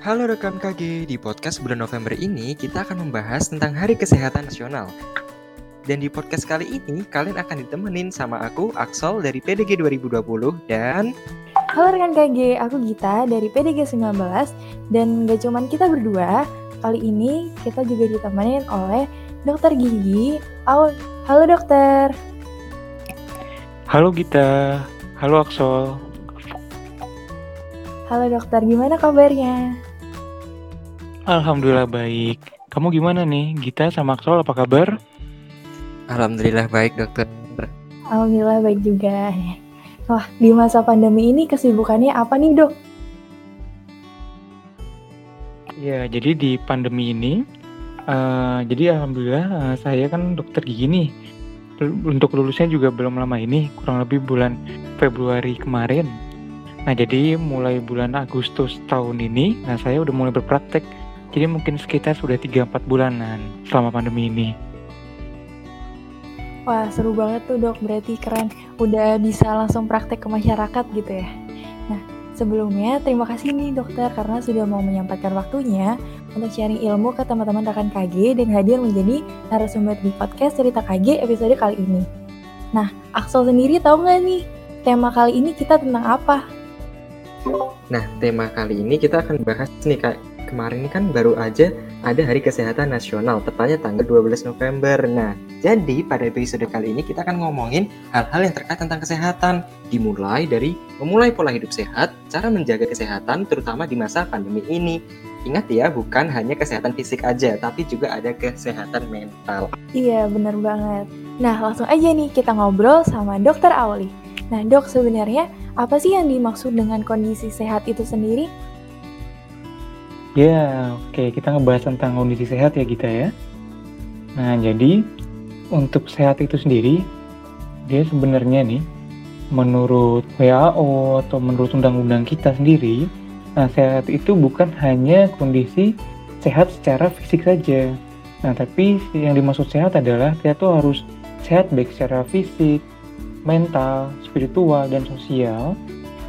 Halo rekan KG, di podcast bulan November ini kita akan membahas tentang Hari Kesehatan Nasional. Dan di podcast kali ini kalian akan ditemenin sama aku, Axel dari PDG 2020 dan Halo rekan KG, aku Gita dari PDG 19 dan gak cuman kita berdua, kali ini kita juga ditemenin oleh Dokter Gigi. Halo, halo dokter. Halo Gita, halo Axel. Halo dokter, gimana kabarnya? Alhamdulillah baik. Kamu gimana nih, Gita sama Axel apa kabar? Alhamdulillah baik dokter. Alhamdulillah baik juga. Wah, di masa pandemi ini kesibukannya apa nih dok? Ya, jadi di pandemi ini, uh, jadi alhamdulillah uh, saya kan dokter gigi nih. Untuk lulusnya juga belum lama ini, kurang lebih bulan Februari kemarin. Nah, jadi mulai bulan Agustus tahun ini, nah saya udah mulai berpraktek. Jadi mungkin sekitar sudah 3-4 bulanan selama pandemi ini. Wah seru banget tuh dok, berarti keren. Udah bisa langsung praktek ke masyarakat gitu ya. Nah sebelumnya terima kasih nih dokter karena sudah mau menyampaikan waktunya untuk sharing ilmu ke teman-teman rekan KG dan hadir menjadi narasumber di podcast cerita KG episode kali ini. Nah Axel sendiri tahu nggak nih tema kali ini kita tentang apa? Nah tema kali ini kita akan bahas nih kak kemarin ini kan baru aja ada Hari Kesehatan Nasional, tepatnya tanggal 12 November. Nah, jadi pada episode kali ini kita akan ngomongin hal-hal yang terkait tentang kesehatan, dimulai dari memulai pola hidup sehat, cara menjaga kesehatan terutama di masa pandemi ini. Ingat ya, bukan hanya kesehatan fisik aja, tapi juga ada kesehatan mental. Iya, bener banget. Nah, langsung aja nih kita ngobrol sama Dokter Auli. Nah, dok, sebenarnya apa sih yang dimaksud dengan kondisi sehat itu sendiri? Ya, oke, kita ngebahas tentang kondisi sehat ya kita ya. Nah, jadi untuk sehat itu sendiri, dia sebenarnya nih, menurut WHO atau menurut undang-undang kita sendiri, nah sehat itu bukan hanya kondisi sehat secara fisik saja. Nah, tapi yang dimaksud sehat adalah kita tuh harus sehat baik secara fisik, mental, spiritual, dan sosial,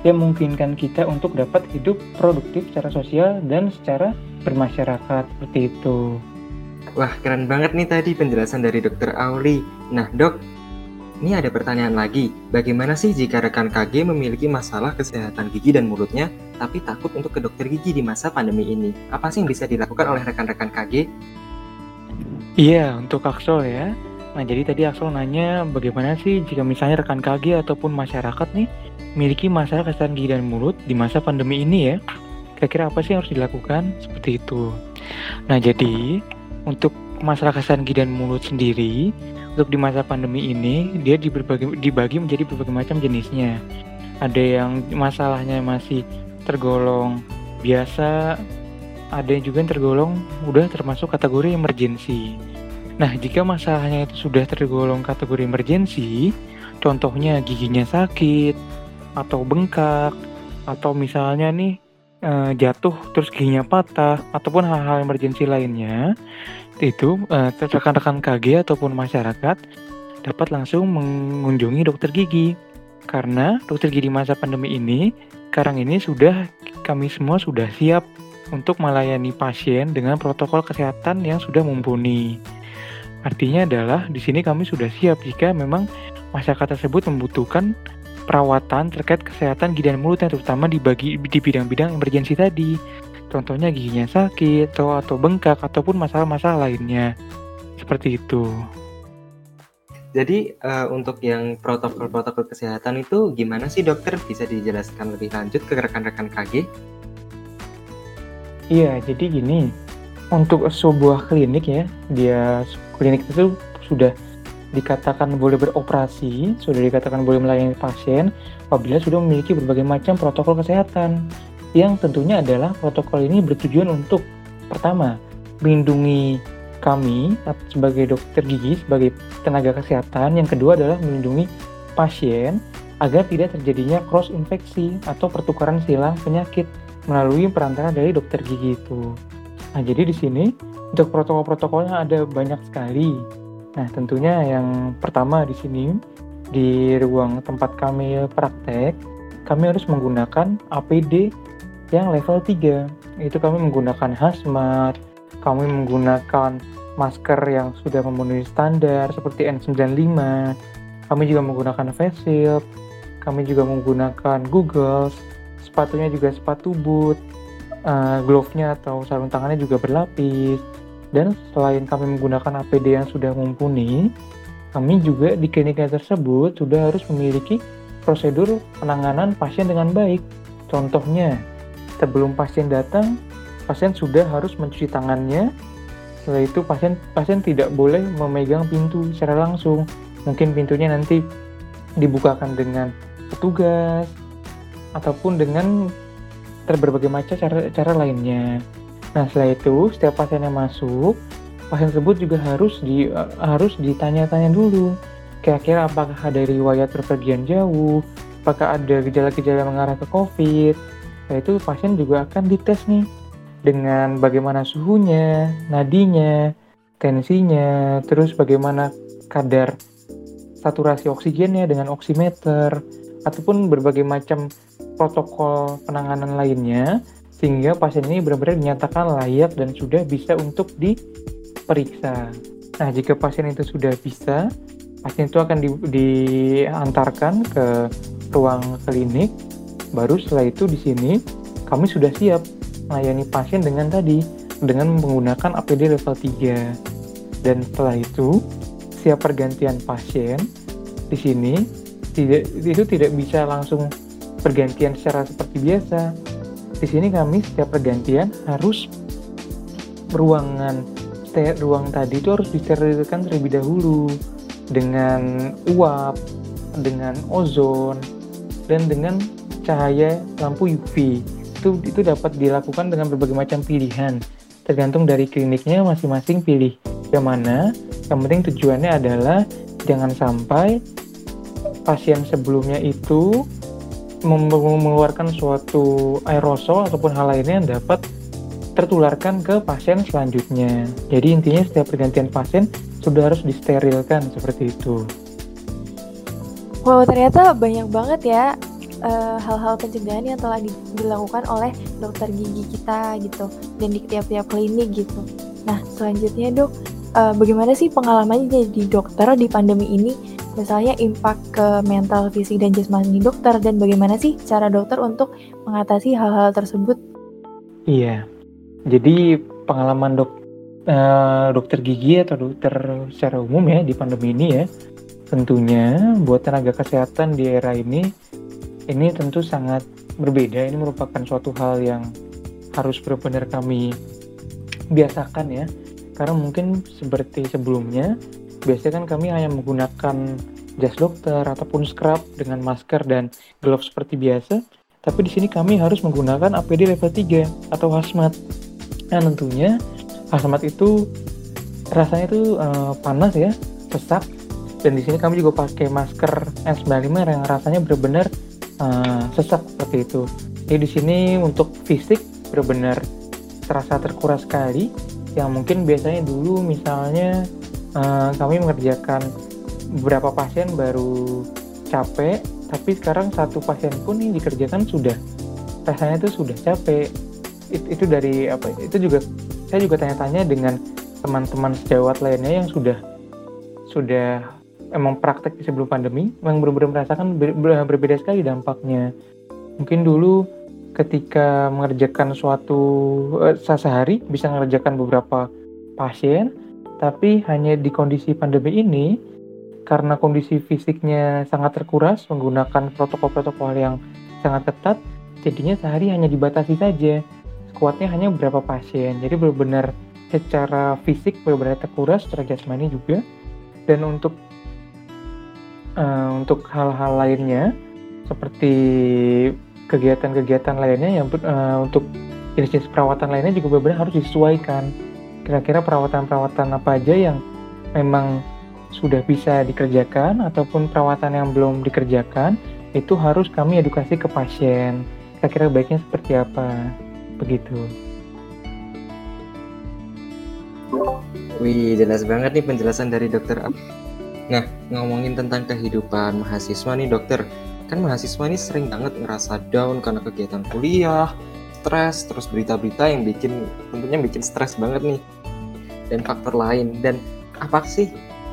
yang memungkinkan kita untuk dapat hidup produktif secara sosial dan secara bermasyarakat seperti itu. Wah, keren banget nih tadi penjelasan dari Dokter Auli. Nah, Dok, ini ada pertanyaan lagi. Bagaimana sih jika rekan KG memiliki masalah kesehatan gigi dan mulutnya, tapi takut untuk ke dokter gigi di masa pandemi ini? Apa sih yang bisa dilakukan oleh rekan-rekan KG? Iya, untuk Axel ya. Nah, jadi tadi Axel nanya bagaimana sih jika misalnya rekan KG ataupun masyarakat nih memiliki masalah kesehatan gigi dan mulut di masa pandemi ini ya. Kira-kira apa sih yang harus dilakukan? Seperti itu. Nah, jadi untuk masalah kesehatan gigi dan mulut sendiri, untuk di masa pandemi ini, dia dibagi, dibagi menjadi berbagai macam jenisnya. Ada yang masalahnya masih tergolong biasa, ada yang juga yang tergolong udah termasuk kategori emergensi. Nah, jika masalahnya itu sudah tergolong kategori emergensi, contohnya giginya sakit, atau bengkak atau misalnya nih uh, jatuh terus giginya patah ataupun hal-hal emergensi lainnya itu uh, rekan-rekan KG ataupun masyarakat dapat langsung mengunjungi dokter gigi karena dokter gigi masa pandemi ini sekarang ini sudah kami semua sudah siap untuk melayani pasien dengan protokol kesehatan yang sudah mumpuni. Artinya adalah di sini kami sudah siap jika memang masyarakat tersebut membutuhkan perawatan terkait kesehatan gigi dan mulutnya terutama di bagi di bidang-bidang emergensi tadi. Contohnya giginya sakit atau atau bengkak ataupun masalah-masalah lainnya. Seperti itu. Jadi uh, untuk yang protokol-protokol kesehatan itu gimana sih dokter? Bisa dijelaskan lebih lanjut ke rekan-rekan KG? Iya, jadi gini. Untuk sebuah klinik ya, dia klinik itu sudah dikatakan boleh beroperasi, sudah dikatakan boleh melayani pasien apabila sudah memiliki berbagai macam protokol kesehatan yang tentunya adalah protokol ini bertujuan untuk pertama melindungi kami sebagai dokter gigi sebagai tenaga kesehatan yang kedua adalah melindungi pasien agar tidak terjadinya cross infeksi atau pertukaran silang penyakit melalui perantara dari dokter gigi itu. Nah, jadi di sini untuk protokol-protokolnya ada banyak sekali Nah, tentunya yang pertama di sini di ruang tempat kami praktek, kami harus menggunakan APD yang level 3. Itu kami menggunakan hazmat, kami menggunakan masker yang sudah memenuhi standar seperti N95. Kami juga menggunakan face shield, kami juga menggunakan googles, sepatunya juga sepatu boot, uh, glove-nya atau sarung tangannya juga berlapis. Dan selain kami menggunakan APD yang sudah mumpuni, kami juga di kliniknya tersebut sudah harus memiliki prosedur penanganan pasien dengan baik. Contohnya, sebelum pasien datang, pasien sudah harus mencuci tangannya. Setelah itu pasien pasien tidak boleh memegang pintu secara langsung. Mungkin pintunya nanti dibukakan dengan petugas ataupun dengan berbagai macam cara cara lainnya. Nah, setelah itu setiap pasien yang masuk, pasien tersebut juga harus di harus ditanya-tanya dulu kira-kira apakah ada riwayat perpergian jauh, apakah ada gejala-gejala mengarah ke COVID. Nah, itu pasien juga akan dites nih dengan bagaimana suhunya, nadinya, tensinya, terus bagaimana kadar saturasi oksigennya dengan oximeter, ataupun berbagai macam protokol penanganan lainnya, sehingga pasien ini benar-benar dinyatakan layak dan sudah bisa untuk diperiksa. Nah, jika pasien itu sudah bisa, pasien itu akan di, diantarkan ke ruang klinik. Baru setelah itu di sini kami sudah siap melayani pasien dengan tadi dengan menggunakan APD level 3 dan setelah itu siap pergantian pasien di sini tidak itu tidak bisa langsung pergantian secara seperti biasa di sini kami setiap pergantian harus ruangan ruang tadi itu harus disterilkan terlebih dahulu dengan uap, dengan ozon, dan dengan cahaya lampu UV. Itu itu dapat dilakukan dengan berbagai macam pilihan, tergantung dari kliniknya masing-masing pilih yang mana. Yang penting tujuannya adalah jangan sampai pasien sebelumnya itu mengeluarkan suatu aerosol ataupun hal lainnya yang dapat tertularkan ke pasien selanjutnya. Jadi intinya setiap pergantian pasien sudah harus disterilkan seperti itu. Wow, ternyata banyak banget ya eh, hal-hal uh, pencegahan yang telah dilakukan oleh dokter gigi kita gitu dan di tiap-tiap klinik gitu. Nah, selanjutnya dok, uh, bagaimana sih pengalamannya jadi dokter di pandemi ini? Misalnya impact ke mental, fisik, dan jasmani dokter dan bagaimana sih cara dokter untuk mengatasi hal-hal tersebut? Iya, jadi pengalaman dok uh, dokter gigi atau dokter secara umum ya di pandemi ini ya tentunya buat tenaga kesehatan di era ini ini tentu sangat berbeda. Ini merupakan suatu hal yang harus benar-benar kami biasakan ya. Karena mungkin seperti sebelumnya biasanya kan kami hanya menggunakan jas dokter ataupun scrub dengan masker dan glove seperti biasa tapi di sini kami harus menggunakan APD level 3 atau hazmat nah tentunya Asmat itu rasanya itu uh, panas ya, sesak. Dan di sini kami juga pakai masker N95 yang rasanya benar-benar uh, sesak seperti itu. Jadi di sini untuk fisik benar-benar terasa terkuras sekali. Yang mungkin biasanya dulu misalnya uh, kami mengerjakan beberapa pasien baru capek, tapi sekarang satu pasien pun yang dikerjakan sudah rasanya itu sudah capek. It, itu dari apa? Itu juga saya juga tanya-tanya dengan teman-teman sejawat lainnya yang sudah sudah emang praktek di sebelum pandemi, memang benar-benar merasakan ber, ber, berbeda sekali dampaknya. Mungkin dulu ketika mengerjakan suatu uh, sehari bisa mengerjakan beberapa pasien, tapi hanya di kondisi pandemi ini karena kondisi fisiknya sangat terkuras menggunakan protokol-protokol yang sangat ketat, jadinya sehari hanya dibatasi saja. Kuatnya hanya beberapa pasien. Jadi benar-benar secara fisik benar-benar terkuras secara jasmani juga. Dan untuk uh, untuk hal-hal lainnya seperti kegiatan-kegiatan lainnya yang uh, untuk jenis-jenis perawatan lainnya juga benar-benar harus disesuaikan kira-kira perawatan-perawatan apa aja yang memang sudah bisa dikerjakan ataupun perawatan yang belum dikerjakan itu harus kami edukasi ke pasien kira-kira baiknya seperti apa begitu. Wih, jelas banget nih penjelasan dari dokter. Nah, ngomongin tentang kehidupan mahasiswa nih dokter, kan mahasiswa ini sering banget ngerasa down karena kegiatan kuliah, stres, terus berita-berita yang bikin tentunya bikin stres banget nih. Dan faktor lain dan apa sih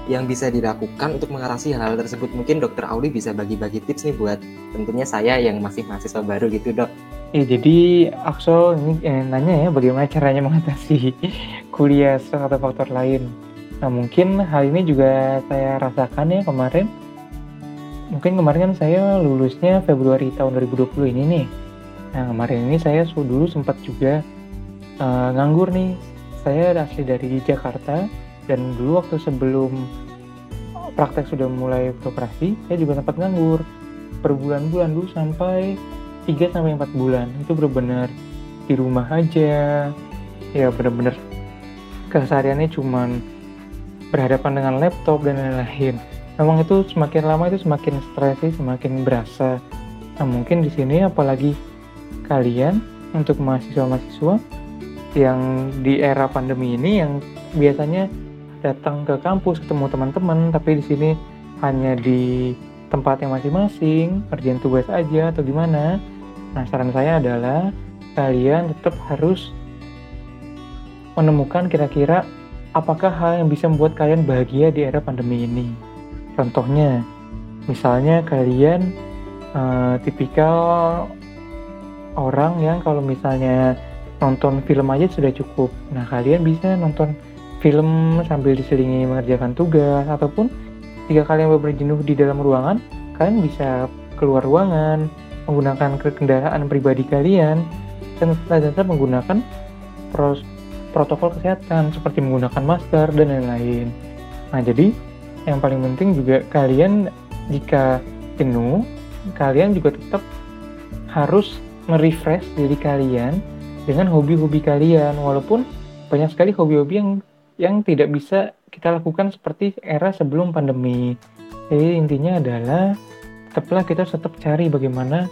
yang bisa dilakukan untuk mengatasi hal, hal tersebut? Mungkin Dokter Auli bisa bagi-bagi tips nih buat tentunya saya yang masih mahasiswa baru gitu, Dok. Ya, jadi Axel ini eh, nanya ya bagaimana caranya mengatasi kuliah stres atau faktor lain. Nah mungkin hal ini juga saya rasakan ya kemarin. Mungkin kemarin kan saya lulusnya Februari tahun 2020 ini nih. Nah kemarin ini saya dulu sempat juga uh, nganggur nih. Saya asli dari Jakarta dan dulu waktu sebelum praktek sudah mulai beroperasi, saya juga sempat nganggur berbulan-bulan dulu sampai 3 sampai 4 bulan. Itu benar-benar di rumah aja. Ya benar-benar kesehariannya cuman berhadapan dengan laptop dan lain-lain. Memang itu semakin lama itu semakin stres sih, semakin berasa. Nah mungkin di sini apalagi kalian untuk mahasiswa-mahasiswa yang di era pandemi ini yang biasanya datang ke kampus ketemu teman-teman tapi di sini hanya di tempatnya masing-masing kerjaan tugas aja atau gimana. Nah saran saya adalah kalian tetap harus menemukan kira-kira apakah hal yang bisa membuat kalian bahagia di era pandemi ini. Contohnya misalnya kalian uh, tipikal orang yang kalau misalnya nonton film aja sudah cukup nah kalian bisa nonton film sambil diselingi mengerjakan tugas ataupun jika kalian benar jenuh di dalam ruangan, kalian bisa keluar ruangan menggunakan kendaraan pribadi kalian dan tetap menggunakan pros protokol kesehatan seperti menggunakan masker dan lain-lain. Nah, jadi yang paling penting juga kalian jika jenuh, kalian juga tetap harus nge-refresh diri kalian dengan hobi-hobi kalian walaupun banyak sekali hobi-hobi yang yang tidak bisa kita lakukan seperti era sebelum pandemi. Jadi intinya adalah tetaplah kita tetap cari bagaimana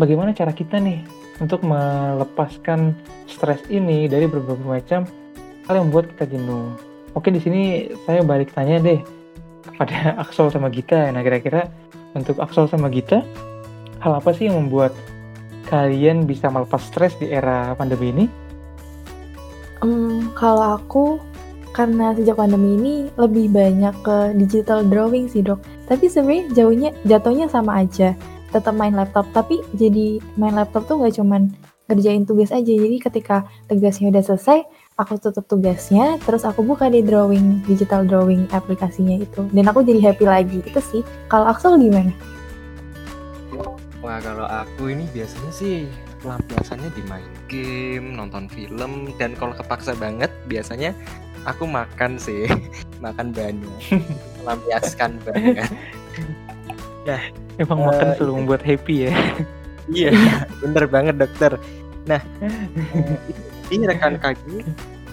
bagaimana cara kita nih untuk melepaskan stres ini dari berbagai macam hal yang membuat kita jenuh. Oke di sini saya balik tanya deh kepada Axel sama Gita. Nah kira-kira untuk Axel sama Gita hal apa sih yang membuat kalian bisa melepas stres di era pandemi ini? Um, kalau aku karena sejak pandemi ini lebih banyak ke digital drawing sih dok. Tapi sebenarnya jauhnya jatuhnya sama aja. Tetap main laptop. Tapi jadi main laptop tuh nggak cuman ngerjain tugas aja. Jadi ketika tugasnya udah selesai, aku tutup tugasnya, terus aku buka di drawing digital drawing aplikasinya itu. Dan aku jadi happy lagi. Itu sih. Kalau Axel gimana? Wah kalau aku ini biasanya sih pelampiasannya di main game, nonton film, dan kalau kepaksa banget biasanya aku makan sih, makan banyak, melampiaskan banget. Ya, emang uh, makan selalu iya. membuat happy ya. iya, bener banget dokter. Nah, ini rekan kaki.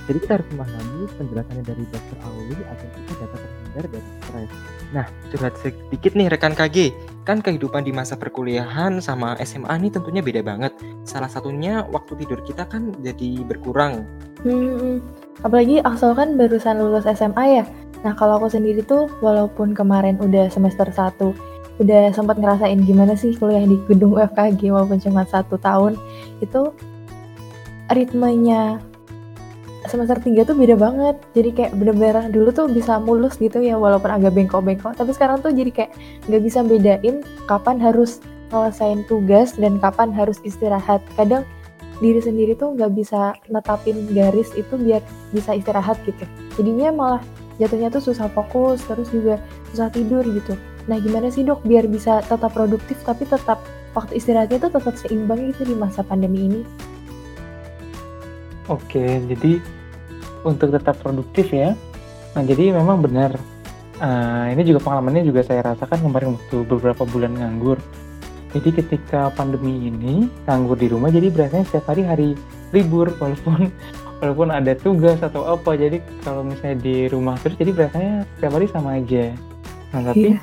Jadi kita harus memahami penjelasannya dari dokter Auli agar kita dapat terhindar dari stres. Nah, curhat sedikit nih rekan KG kan kehidupan di masa perkuliahan sama SMA ini tentunya beda banget. Salah satunya waktu tidur kita kan jadi berkurang. Hmm, apalagi Axel kan barusan lulus SMA ya. Nah kalau aku sendiri tuh walaupun kemarin udah semester 1 udah sempat ngerasain gimana sih kuliah di gedung UFKG walaupun cuma satu tahun itu ritmenya semester 3 tuh beda banget. Jadi kayak bener-bener dulu tuh bisa mulus gitu ya walaupun agak bengkok-bengkok. Tapi sekarang tuh jadi kayak nggak bisa bedain kapan harus ngelesain tugas dan kapan harus istirahat. Kadang diri sendiri tuh nggak bisa netapin garis itu biar bisa istirahat gitu. Jadinya malah jatuhnya tuh susah fokus terus juga susah tidur gitu. Nah gimana sih dok biar bisa tetap produktif tapi tetap waktu istirahatnya tuh tetap seimbang gitu di masa pandemi ini? Oke, jadi untuk tetap produktif ya. Nah, jadi memang benar. Uh, ini juga pengalamannya juga saya rasakan kemarin waktu beberapa bulan nganggur. Jadi ketika pandemi ini nganggur di rumah, jadi berasanya setiap hari hari libur walaupun walaupun ada tugas atau apa. Jadi kalau misalnya di rumah terus, jadi berasanya setiap hari sama aja. Nah tapi yeah. Iya.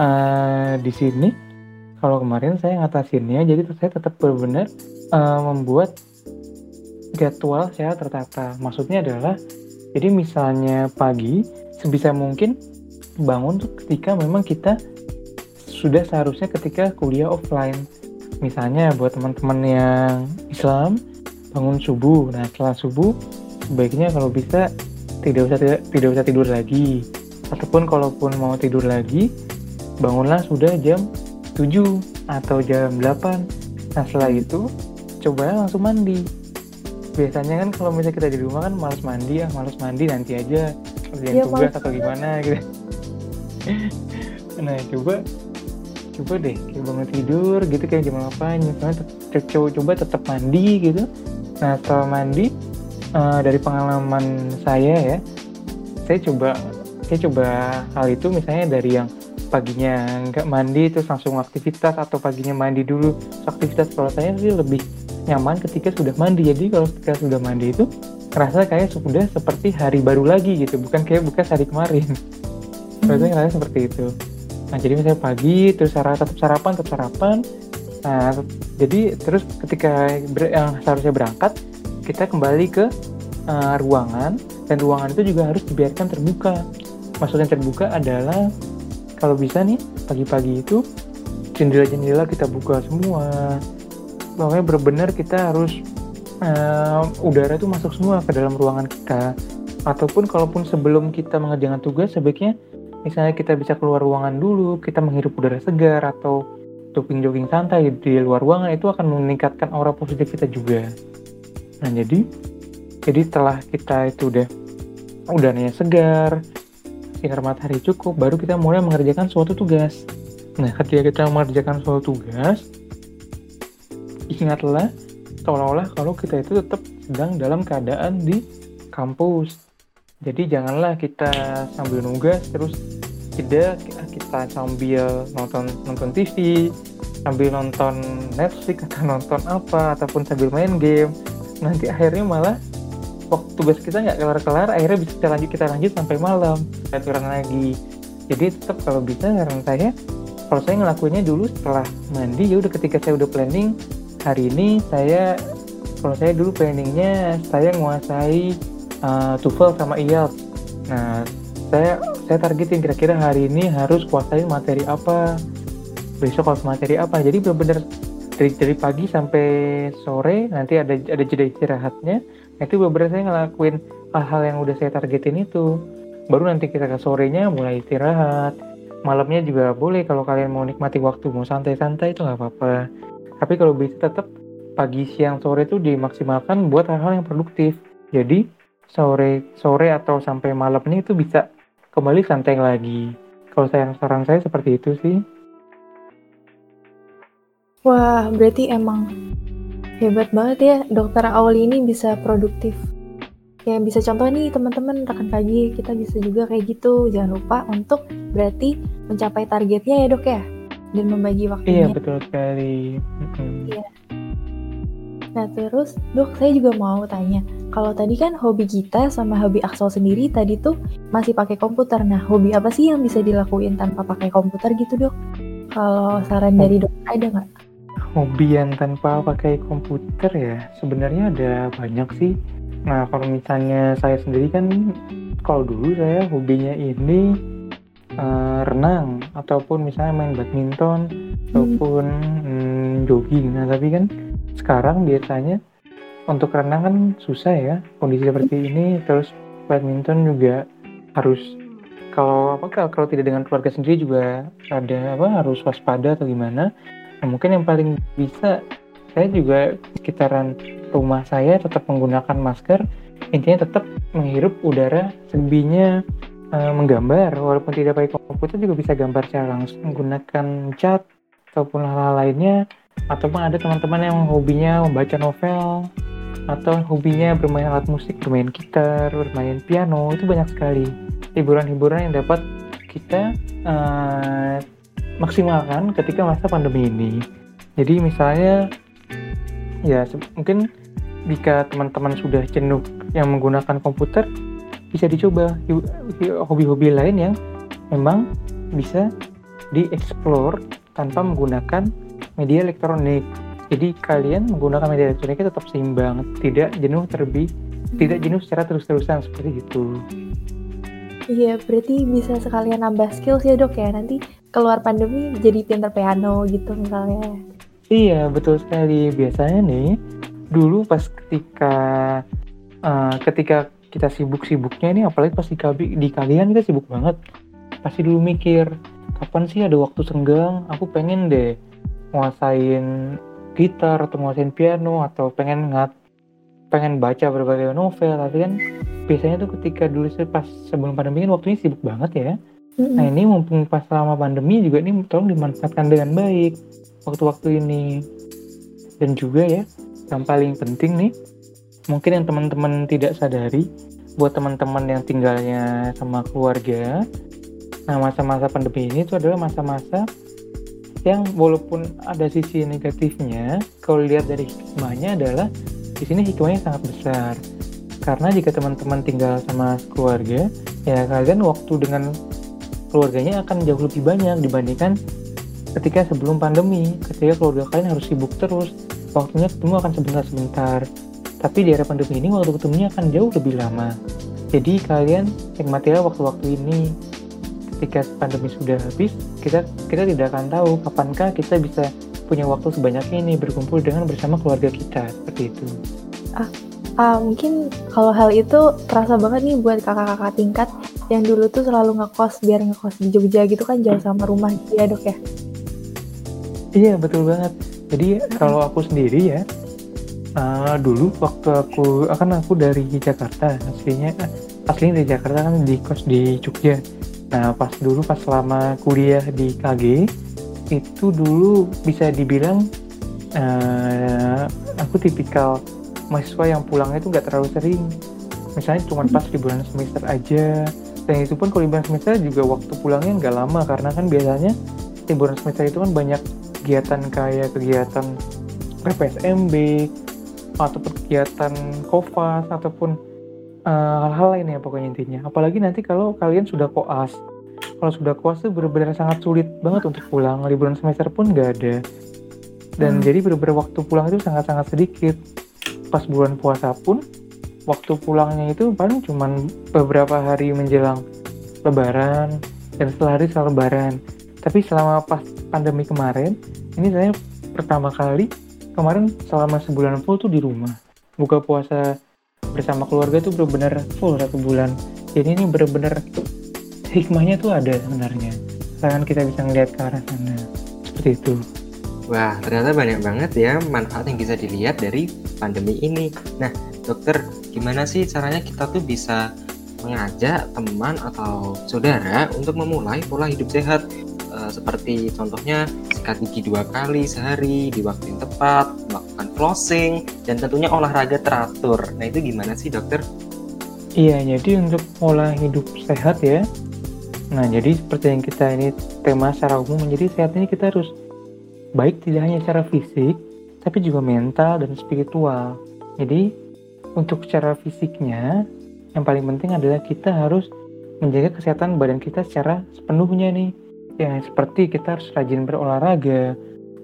uh, di sini kalau kemarin saya ngatasinnya, jadi saya tetap benar-benar uh, membuat jadwal saya tertata. Maksudnya adalah, jadi misalnya pagi, sebisa mungkin bangun ketika memang kita sudah seharusnya ketika kuliah offline. misalnya buat teman-teman yang Islam bangun subuh nah setelah subuh sebaiknya kalau bisa tidak usah tidak, tidak usah tidur lagi ataupun kalaupun mau tidur lagi bangunlah sudah jam 7 atau jam 8 nah setelah itu coba langsung mandi biasanya kan kalau misalnya kita di rumah kan malas mandi ya malas mandi nanti aja kerjaan Iya, tugas atau gimana gitu. Nah coba coba deh kayak bangun tidur gitu kayak jam apa coba coba tetap mandi gitu. Nah setelah mandi eh, dari pengalaman saya ya saya coba saya coba hal itu misalnya dari yang paginya nggak mandi terus langsung aktivitas atau paginya mandi dulu. Terus aktivitas kalau saya sih lebih nyaman ketika sudah mandi. Jadi kalau ketika sudah mandi itu ngerasa kayak sudah seperti hari baru lagi gitu. Bukan kayak bukan hari kemarin. Rasanya ngerasa seperti itu. Nah jadi misalnya pagi terus sarapan tetap sarapan tetap sarapan. Nah jadi terus ketika ber- yang seharusnya berangkat kita kembali ke eh, ruangan. Dan ruangan itu juga harus dibiarkan terbuka. Maksudnya terbuka adalah kalau bisa nih pagi-pagi itu jendela-jendela kita buka semua pokoknya benar-benar kita harus eh, udara itu masuk semua ke dalam ruangan kita. Ataupun kalaupun sebelum kita mengerjakan tugas sebaiknya misalnya kita bisa keluar ruangan dulu kita menghirup udara segar atau jogging-jogging santai di luar ruangan itu akan meningkatkan aura positif kita juga. Nah jadi jadi setelah kita itu udah udaranya segar sinar matahari cukup baru kita mulai mengerjakan suatu tugas. Nah ketika kita mengerjakan suatu tugas ingatlah seolah-olah kalau kita itu tetap sedang dalam keadaan di kampus. Jadi janganlah kita sambil nugas terus jeda kita sambil nonton nonton TV, sambil nonton Netflix atau nonton apa ataupun sambil main game. Nanti akhirnya malah waktu tugas kita nggak kelar-kelar, akhirnya bisa kita lanjut kita lanjut sampai malam, aturan lagi. Jadi tetap kalau bisa saran saya, kalau saya ngelakuinnya dulu setelah mandi ya udah ketika saya udah planning hari ini saya kalau saya dulu planningnya saya menguasai uh, TOEFL sama IELTS. Nah, saya saya targetin kira-kira hari ini harus kuasain materi apa, besok harus materi apa. Jadi benar-benar dari dari pagi sampai sore nanti ada ada jeda istirahatnya. Itu benar-benar saya ngelakuin hal-hal yang udah saya targetin itu. Baru nanti kita ke sorenya mulai istirahat. Malamnya juga boleh kalau kalian mau nikmati waktu mau santai-santai itu nggak apa-apa tapi kalau bisa tetap pagi siang sore itu dimaksimalkan buat hal-hal yang produktif jadi sore sore atau sampai malam ini itu bisa kembali santai lagi kalau saya saran saya seperti itu sih Wah, berarti emang hebat banget ya dokter Auli ini bisa produktif. Ya bisa contoh nih teman-teman rekan KG kita bisa juga kayak gitu. Jangan lupa untuk berarti mencapai targetnya ya dok ya dan membagi iya waktunya. betul sekali Mm-mm. Nah terus dok saya juga mau tanya kalau tadi kan hobi kita sama hobi Axel sendiri tadi tuh masih pakai komputer. Nah hobi apa sih yang bisa dilakuin tanpa pakai komputer gitu dok? Kalau saran dari dok ada nggak? hobi yang tanpa pakai komputer ya sebenarnya ada banyak sih nah kalau misalnya saya sendiri kan kalau dulu saya hobinya ini eh, renang ataupun misalnya main badminton ataupun hmm, jogging. Nah tapi kan sekarang biasanya untuk renang kan susah ya kondisi seperti ini. Terus badminton juga harus kalau apa kalau- tidak dengan keluarga sendiri juga ada apa harus waspada atau gimana. Nah, mungkin yang paling bisa saya juga sekitaran rumah saya tetap menggunakan masker. Intinya tetap menghirup udara selebihnya eh, menggambar walaupun tidak pakai komputer juga bisa gambar secara langsung menggunakan cat ataupun hal-hal lainnya ataupun ada teman-teman yang hobinya membaca novel atau hobinya bermain alat musik, bermain gitar, bermain piano itu banyak sekali hiburan-hiburan yang dapat kita eh, maksimalkan ketika masa pandemi ini. Jadi misalnya ya mungkin jika teman-teman sudah jenuh yang menggunakan komputer bisa dicoba hobi-hobi lain yang memang bisa dieksplor tanpa menggunakan media elektronik. Jadi kalian menggunakan media elektroniknya tetap seimbang, tidak jenuh terlebih, tidak jenuh secara terus-terusan seperti itu. Iya, berarti bisa sekalian nambah skills ya dok ya. Nanti keluar pandemi jadi pinter piano gitu misalnya. Iya, betul sekali. Biasanya nih, dulu pas ketika uh, ketika kita sibuk-sibuknya ini apalagi pas di, di kalian kita sibuk banget. Pasti dulu mikir, kapan sih ada waktu senggang? Aku pengen deh nguasain gitar atau nguasain piano atau pengen ngat pengen baca berbagai novel tapi kan biasanya tuh ketika dulu pas sebelum pandemi kan waktunya sibuk banget ya mm-hmm. nah ini mumpung pas selama pandemi juga ini tolong dimanfaatkan dengan baik waktu-waktu ini dan juga ya yang paling penting nih mungkin yang teman-teman tidak sadari buat teman-teman yang tinggalnya sama keluarga nah masa-masa pandemi ini itu adalah masa-masa yang walaupun ada sisi negatifnya kalau lihat dari hikmahnya adalah di sini hikmahnya sangat besar. Karena jika teman-teman tinggal sama keluarga ya kalian waktu dengan keluarganya akan jauh lebih banyak dibandingkan ketika sebelum pandemi. Ketika keluarga kalian harus sibuk terus waktunya ketemu akan sebentar-sebentar tapi di era pandemi ini waktu ketemunya akan jauh lebih lama. Jadi kalian nikmatilah waktu-waktu ini. Ketika pandemi sudah habis kita kita tidak akan tahu kapankah kita bisa punya waktu sebanyak ini berkumpul dengan bersama keluarga kita seperti itu. Ah uh, mungkin kalau hal itu terasa banget nih buat kakak-kakak tingkat yang dulu tuh selalu ngekos biar ngekos di Jogja gitu kan jauh sama rumah. Ya dok ya? Iya betul banget. Jadi kalau aku sendiri ya, uh, dulu waktu aku akan aku dari Jakarta aslinya aslinya dari Jakarta kan di kos di Jogja. Nah pas dulu pas selama kuliah di KG itu dulu bisa dibilang uh, aku tipikal mahasiswa yang pulangnya itu nggak terlalu sering. Misalnya cuma pas di bulan semester aja. Dan itu pun kalau liburan semester juga waktu pulangnya nggak lama karena kan biasanya liburan semester itu kan banyak kegiatan kayak kegiatan PPSMB ataupun kegiatan kofas ataupun eh, hal-hal uh, lain ya pokoknya intinya. Apalagi nanti kalau kalian sudah koas. Kalau sudah koas itu benar-benar sangat sulit banget untuk pulang. Liburan semester pun nggak ada. Dan hmm. jadi benar-benar waktu pulang itu sangat-sangat sedikit. Pas bulan puasa pun waktu pulangnya itu paling cuma beberapa hari menjelang lebaran dan setelah hari setelah lebaran. Tapi selama pas pandemi kemarin ini saya pertama kali kemarin selama sebulan full tuh di rumah. Buka puasa bersama keluarga tuh benar-benar full satu bulan. Jadi ini benar-benar hikmahnya tuh ada sebenarnya. Karena kita bisa ngeliat ke arah sana. Seperti itu. Wah, ternyata banyak banget ya manfaat yang bisa dilihat dari pandemi ini. Nah, dokter, gimana sih caranya kita tuh bisa mengajak teman atau saudara untuk memulai pola hidup sehat? Uh, seperti contohnya sikat gigi dua kali sehari di waktu yang tepat, melakukan flossing, dan tentunya olahraga teratur. Nah itu gimana sih dokter? Iya, jadi untuk pola hidup sehat ya. Nah, jadi seperti yang kita ini tema secara umum menjadi sehat ini kita harus baik tidak hanya secara fisik, tapi juga mental dan spiritual. Jadi, untuk secara fisiknya, yang paling penting adalah kita harus menjaga kesehatan badan kita secara sepenuhnya nih ya seperti kita harus rajin berolahraga.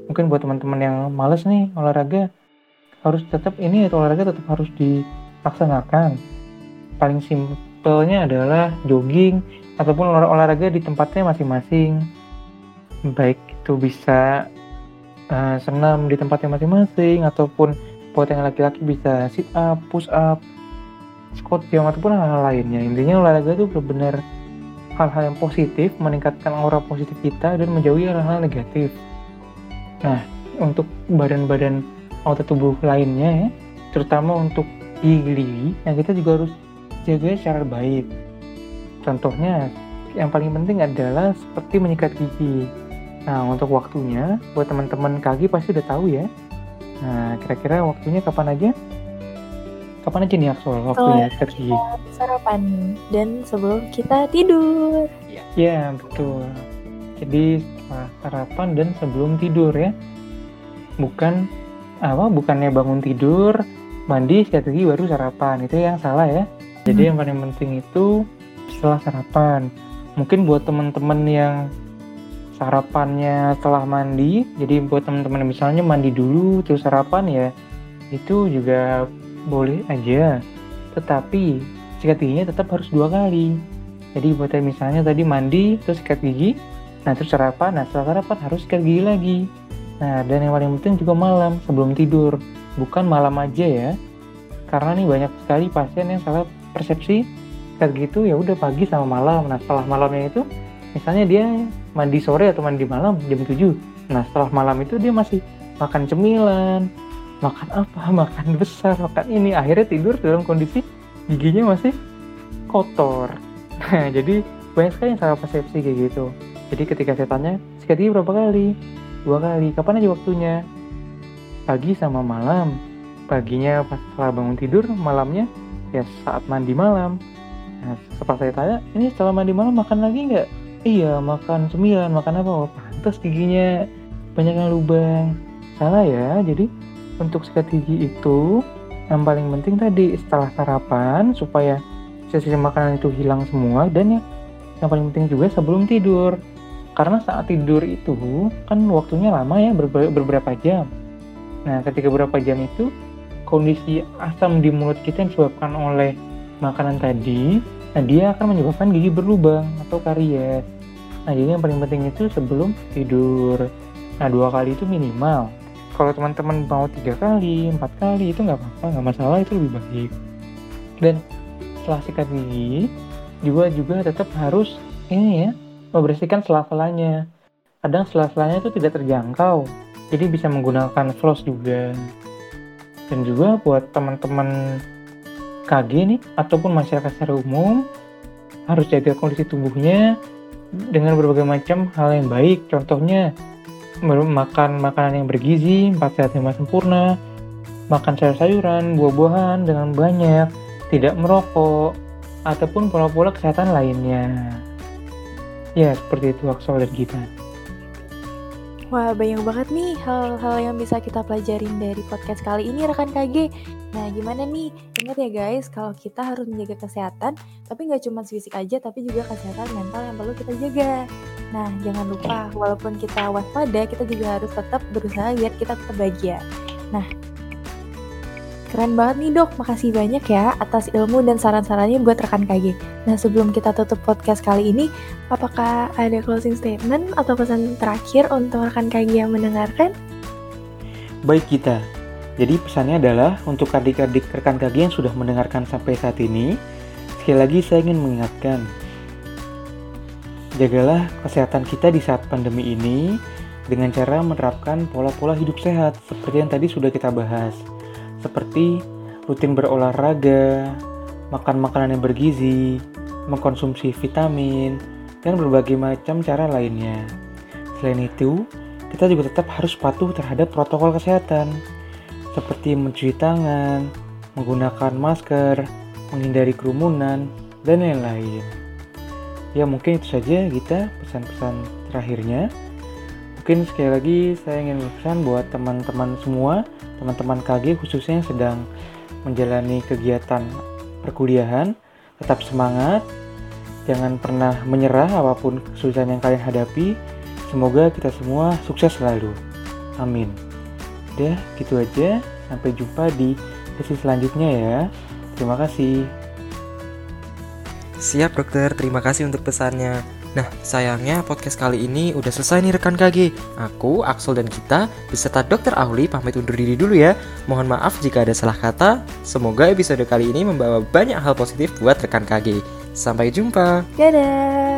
Mungkin buat teman-teman yang males nih olahraga harus tetap ini olahraga tetap harus dilaksanakan. Paling simpelnya adalah jogging ataupun olah olahraga di tempatnya masing-masing. Baik itu bisa uh, senam di tempatnya masing-masing ataupun buat yang laki-laki bisa sit up, push up, squat jam ataupun hal-hal lainnya. Intinya olahraga itu benar-benar hal-hal yang positif, meningkatkan aura positif kita dan menjauhi hal-hal negatif. Nah, untuk badan-badan otot tubuh lainnya ya, terutama untuk gigi yang kita juga harus jaga secara baik. Contohnya, yang paling penting adalah seperti menyikat gigi. Nah, untuk waktunya, buat teman-teman kaki pasti udah tahu ya. Nah, kira-kira waktunya kapan aja? Kapan aja nih Axel waktunya sikat gigi? Sarapan dan sebelum kita tidur. Iya betul. Jadi setelah sarapan dan sebelum tidur ya. Bukan apa? Bukannya bangun tidur, mandi, sikat gigi baru sarapan. Itu yang salah ya. Jadi hmm. yang paling penting itu setelah sarapan. Mungkin buat teman-teman yang sarapannya setelah mandi, jadi buat teman-teman misalnya mandi dulu terus sarapan ya, itu juga boleh aja, tetapi sikat giginya tetap harus dua kali. Jadi buat misalnya tadi mandi terus sikat gigi, nah terus sarapan, nah setelah sarapan harus sikat gigi lagi. Nah, dan yang paling penting juga malam sebelum tidur, bukan malam aja ya. Karena nih banyak sekali pasien yang salah persepsi kayak gitu ya udah pagi sama malam. Nah, setelah malamnya itu misalnya dia mandi sore atau mandi malam jam 7. Nah, setelah malam itu dia masih makan cemilan, makan apa, makan besar, makan ini. Akhirnya tidur dalam kondisi giginya masih kotor. Nah, jadi banyak sekali yang salah persepsi kayak gitu. Jadi ketika saya tanya, gigi berapa kali? Dua kali. Kapan aja waktunya? Pagi sama malam. Paginya pas setelah bangun tidur, malamnya ya saat mandi malam. Nah, setelah saya tanya, ini setelah mandi malam makan lagi nggak? Iya, makan cemilan, makan apa? Oh, pantas giginya banyak yang lubang. Salah ya, jadi untuk sikat gigi itu yang paling penting tadi setelah sarapan supaya sisa makanan itu hilang semua dan yang yang paling penting juga sebelum tidur. Karena saat tidur itu kan waktunya lama ya beberapa jam. Nah ketika beberapa jam itu kondisi asam di mulut kita yang disebabkan oleh makanan tadi nah dia akan menyebabkan gigi berlubang atau karies. Nah jadi yang paling penting itu sebelum tidur. Nah dua kali itu minimal kalau teman-teman mau tiga kali empat kali itu nggak apa-apa nggak masalah itu lebih baik. Dan setelah sikat gigi juga juga tetap harus ini ya membersihkan sela-selanya. Kadang sela-selanya itu tidak terjangkau jadi bisa menggunakan floss juga. Dan juga buat teman-teman KG nih ataupun masyarakat secara umum harus jaga kondisi tubuhnya dengan berbagai macam hal yang baik. Contohnya makan makanan yang bergizi, empat sehat lima sempurna, makan sayur-sayuran, buah-buahan dengan banyak, tidak merokok, ataupun pola-pola kesehatan lainnya. Ya, seperti itu Aksol dan kita. Wah, banyak banget nih hal-hal yang bisa kita pelajarin dari podcast kali ini rekan KG. Nah, gimana nih? Ingat ya guys, kalau kita harus menjaga kesehatan, tapi nggak cuma fisik aja, tapi juga kesehatan mental yang perlu kita jaga. Nah, jangan lupa, walaupun kita waspada, kita juga harus tetap berusaha biar kita tetap bahagia. Nah, Keren banget nih dok, makasih banyak ya atas ilmu dan saran-sarannya buat rekan KG. Nah sebelum kita tutup podcast kali ini, apakah ada closing statement atau pesan terakhir untuk rekan KG yang mendengarkan? Baik kita, jadi pesannya adalah untuk adik-adik rekan KG yang sudah mendengarkan sampai saat ini, sekali lagi saya ingin mengingatkan, jagalah kesehatan kita di saat pandemi ini dengan cara menerapkan pola-pola hidup sehat seperti yang tadi sudah kita bahas seperti rutin berolahraga, makan makanan yang bergizi, mengkonsumsi vitamin, dan berbagai macam cara lainnya. Selain itu, kita juga tetap harus patuh terhadap protokol kesehatan, seperti mencuci tangan, menggunakan masker, menghindari kerumunan, dan lain-lain. Ya mungkin itu saja kita pesan-pesan terakhirnya. Mungkin sekali lagi saya ingin berpesan buat teman-teman semua teman-teman KG khususnya yang sedang menjalani kegiatan perkuliahan tetap semangat. Jangan pernah menyerah apa pun kesulitan yang kalian hadapi. Semoga kita semua sukses selalu. Amin. Udah gitu aja. Sampai jumpa di sesi selanjutnya ya. Terima kasih. Siap dokter. Terima kasih untuk pesannya Nah, sayangnya podcast kali ini udah selesai nih rekan KG. Aku, Axel dan kita beserta Dokter Auli pamit undur diri dulu ya. Mohon maaf jika ada salah kata. Semoga episode kali ini membawa banyak hal positif buat rekan KG. Sampai jumpa. Dadah.